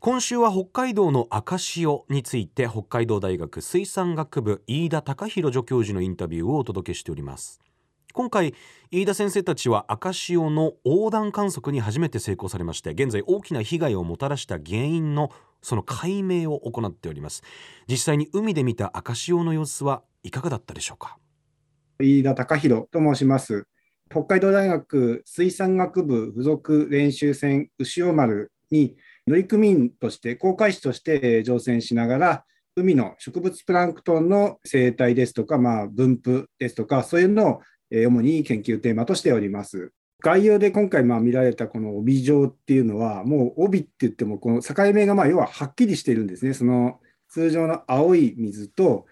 今週は北海道の赤潮について北海道大学水産学部飯田隆弘助教授のインタビューをお届けしております。今回飯田先生たちは赤潮の横断観測に初めて成功されまして現在大きな被害をもたらした原因のその解明を行っております。実際に海で見た赤潮の様子はいかがだったでしょうか？飯田隆弘と申します。北海道大学水産学部附属練習船牛尾丸に乗組員として航海士として乗船しながら海の植物プランクトンの生態ですとか、まあ、分布ですとかそういうのを主に研究テーマとしております。概要で今回まあ見られたこの帯状っていうのは、もう帯って言っても、この境目がまあ要ははっきりしているんですね。その通常の青い水と、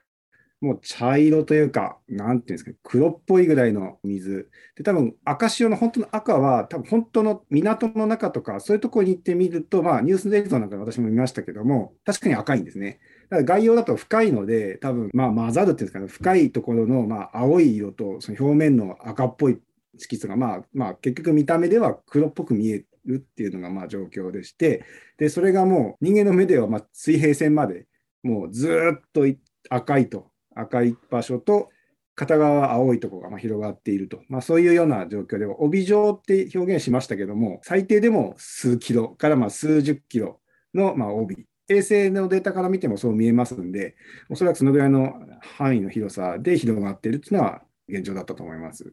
もう茶色というか、なんていうんですか、黒っぽいぐらいの水。で、多分赤潮の本当の赤は、多分本当の港の中とか、そういうところに行ってみると、まあニュース映像なんか私も見ましたけども、確かに赤いんですね。だから概要だと深いので、多分まあ混ざるっていうんですかね、深いところのまあ青い色とその表面の赤っぽい色素が、まあ、まあ結局見た目では黒っぽく見えるっていうのがまあ状況でして、で、それがもう人間の目ではまあ水平線までもうずっと赤いと、赤い場所と片側青いところがま広がっていると、まあ、そういうような状況では、帯状って表現しましたけども、最低でも数キロからま数十キロのま帯衛星のデータから見てもそう見えますんで、おそらくそのぐらいの範囲の広さで広がっているというのは現状だったと思います。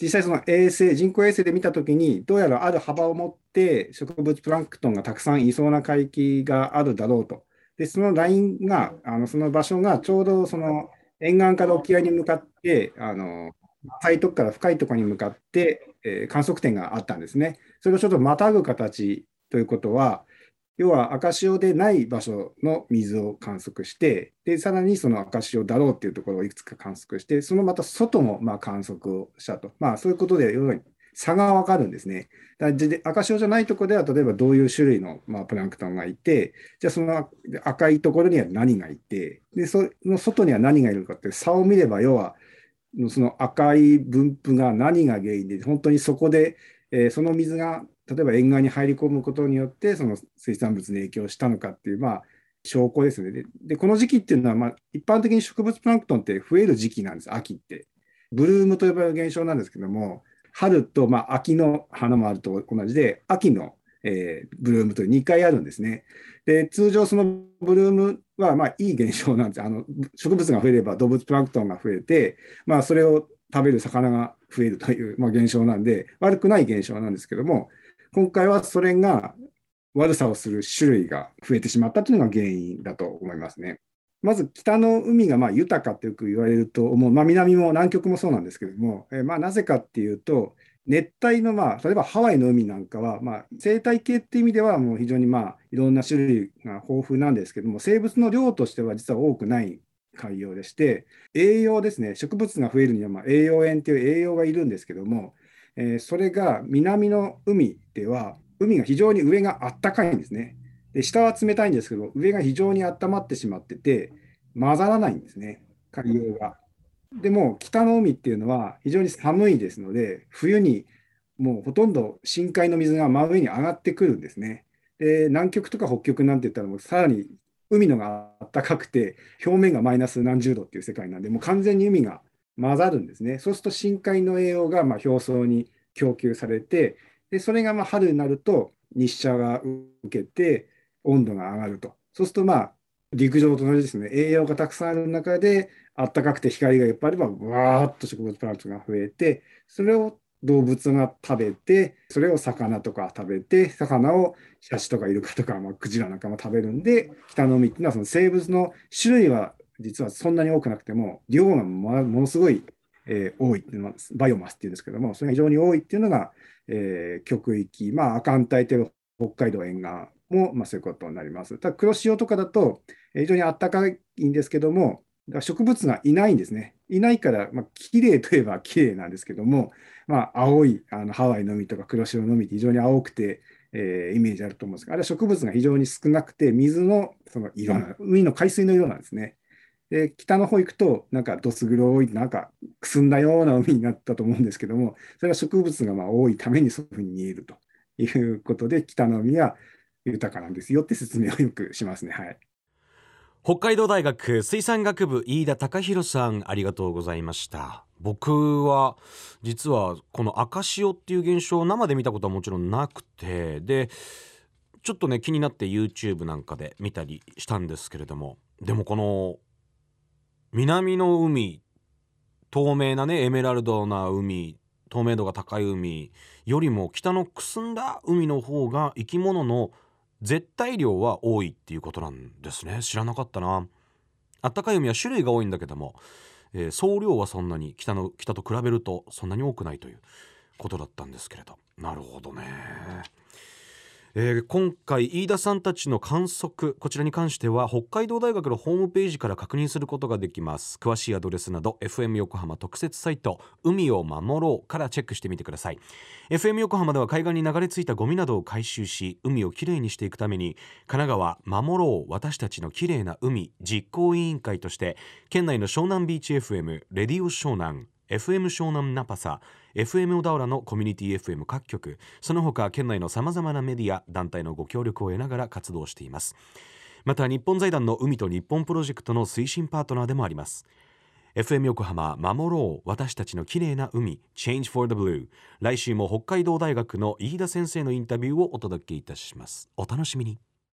実際その衛星、人工衛星で見たときに、どうやらある幅を持って植物プランクトンがたくさんいそうな海域があるだろうと。で、そのラインが、あのその場所がちょうどその沿岸から沖合に向かって、あの浅いとこから深いところに向かって、えー、観測点があったんですね。それをちょっとまたぐ形ということは、要は赤潮でない場所の水を観測して、で、さらにその赤潮だろうっていうところをいくつか観測して、そのまた外もまあ観測をしたと。まあそういうことで、要は差がわかるんですね。だ赤潮じゃないところでは、例えばどういう種類の、まあ、プランクトンがいて、じゃあその赤いところには何がいて、で、その外には何がいるかって差を見れば、要は、その赤い分布が何が原因で、本当にそこで、えー、その水が例えば沿岸に入り込むことによって、その水産物に影響したのかっていう、まあ、証拠ですね。で、でこの時期っていうのは、まあ、一般的に植物プランクトンって増える時期なんです、秋って。ブルームと呼ばれる現象なんですけども、春と、まあ、秋の花もあると同じで、秋の、えー、ブルームという2回あるんですね。で、通常そのブルームは、まあ、いい現象なんです。あの、植物が増えれば動物プランクトンが増えて、まあ、それを食べる魚が増えるという、まあ、現象なんで、悪くない現象なんですけども、今回はそれが悪さをする種類が増えてしまったというのが原因だと思いますね。まず北の海がまあ豊かってよく言われると思う、まあ、南も南極もそうなんですけども、えまあなぜかっていうと、熱帯の、まあ、例えばハワイの海なんかは、まあ、生態系っていう意味ではもう非常にまあいろんな種類が豊富なんですけども、生物の量としては実は多くない海洋でして、栄養ですね、植物が増えるにはま栄養塩っていう栄養がいるんですけども、えー、それが南の海では、海が非常に上があったかいんですね。で下は冷たいんですけど、上が非常に温まってしまってて、混ざらないんですね、海洋が。でも、北の海っていうのは非常に寒いですので、冬にもうほとんど深海の水が真上に上がってくるんですね。で、南極とか北極なんて言ったら、もうさらに海のが暖かくて、表面がマイナス何十度っていう世界なんで、もう完全に海が混ざるんですね。そうすると深海の栄養がま表層に供給されて、でそれがま春になると日射が受けて温度が上がると。そうするとまあ陸上と同じですね、栄養がたくさんある中で、暖かくて光がいっぱいあれば、わーっと植物プランクトンが増えて、それを動物が食べて、それを魚とか食べて、魚をシャチとかイルカとか、まあ、クジラなんかも食べるんで、北の海っていうのはその生物の種類は実はそんなに多くなくても、量がものすごい、えー、多いっていうのは、バイオマスっていうんですけども、それが非常に多いっていうのが、えー、極域、まあ、亜寒帯という北海道沿岸も、まあ、そういうことになります。ただ黒潮とかだと非常に暖かいんですけども、植物がいないんですね。いないから、まあ綺麗といえば綺麗なんですけども、まあ、青いあのハワイの海とか黒潮の海って非常に青くて、えー、イメージあると思うんですが、あれは植物が非常に少なくて、水のその色、海の海水の色なんですね。で、北の方行くと、なんかどす黒い、なんかくすんだような海になったと思うんですけども、それは植物がまあ多いためにそういうふうに見えるということで、北の海は豊かなんですよって説明をよくしますね。はい。北海道大学水産学部飯田隆弘さんありがとうございました僕は実はこの赤潮っていう現象を生で見たことはもちろんなくてでちょっとね気になって YouTube なんかで見たりしたんですけれどもでもこの南の海透明なねエメラルドな海透明度が高い海よりも北のくすんだ海の方が生き物の絶対量は多いっていうことなんですね。知らなかったな。あったかい海は種類が多いんだけども、えー、総量はそんなに北の北と比べるとそんなに多くないということだったんですけれど。なるほどね。えー、今回飯田さんたちの観測こちらに関しては北海道大学のホームページから確認することができます。詳しいアドレスなど FM 横浜特設サイト海を守ろうからチェックしてみてください。FM 横浜では海岸に流れ着いたゴミなどを回収し海をきれいにしていくために神奈川守ろう私たちのきれいな海実行委員会として県内の湘南ビーチ FM レディオ湘南 FM 湘南ナパサ FM 小田原のコミュニティ FM 各局その他県内のさまざまなメディア団体のご協力を得ながら活動しています。また日本財団の海と日本プロジェクトの推進パートナーでもあります。FM 横浜守ろう私たちの綺麗な海 Change for the Blue 来週も北海道大学の飯田先生のインタビューをお届けいたします。お楽しみに。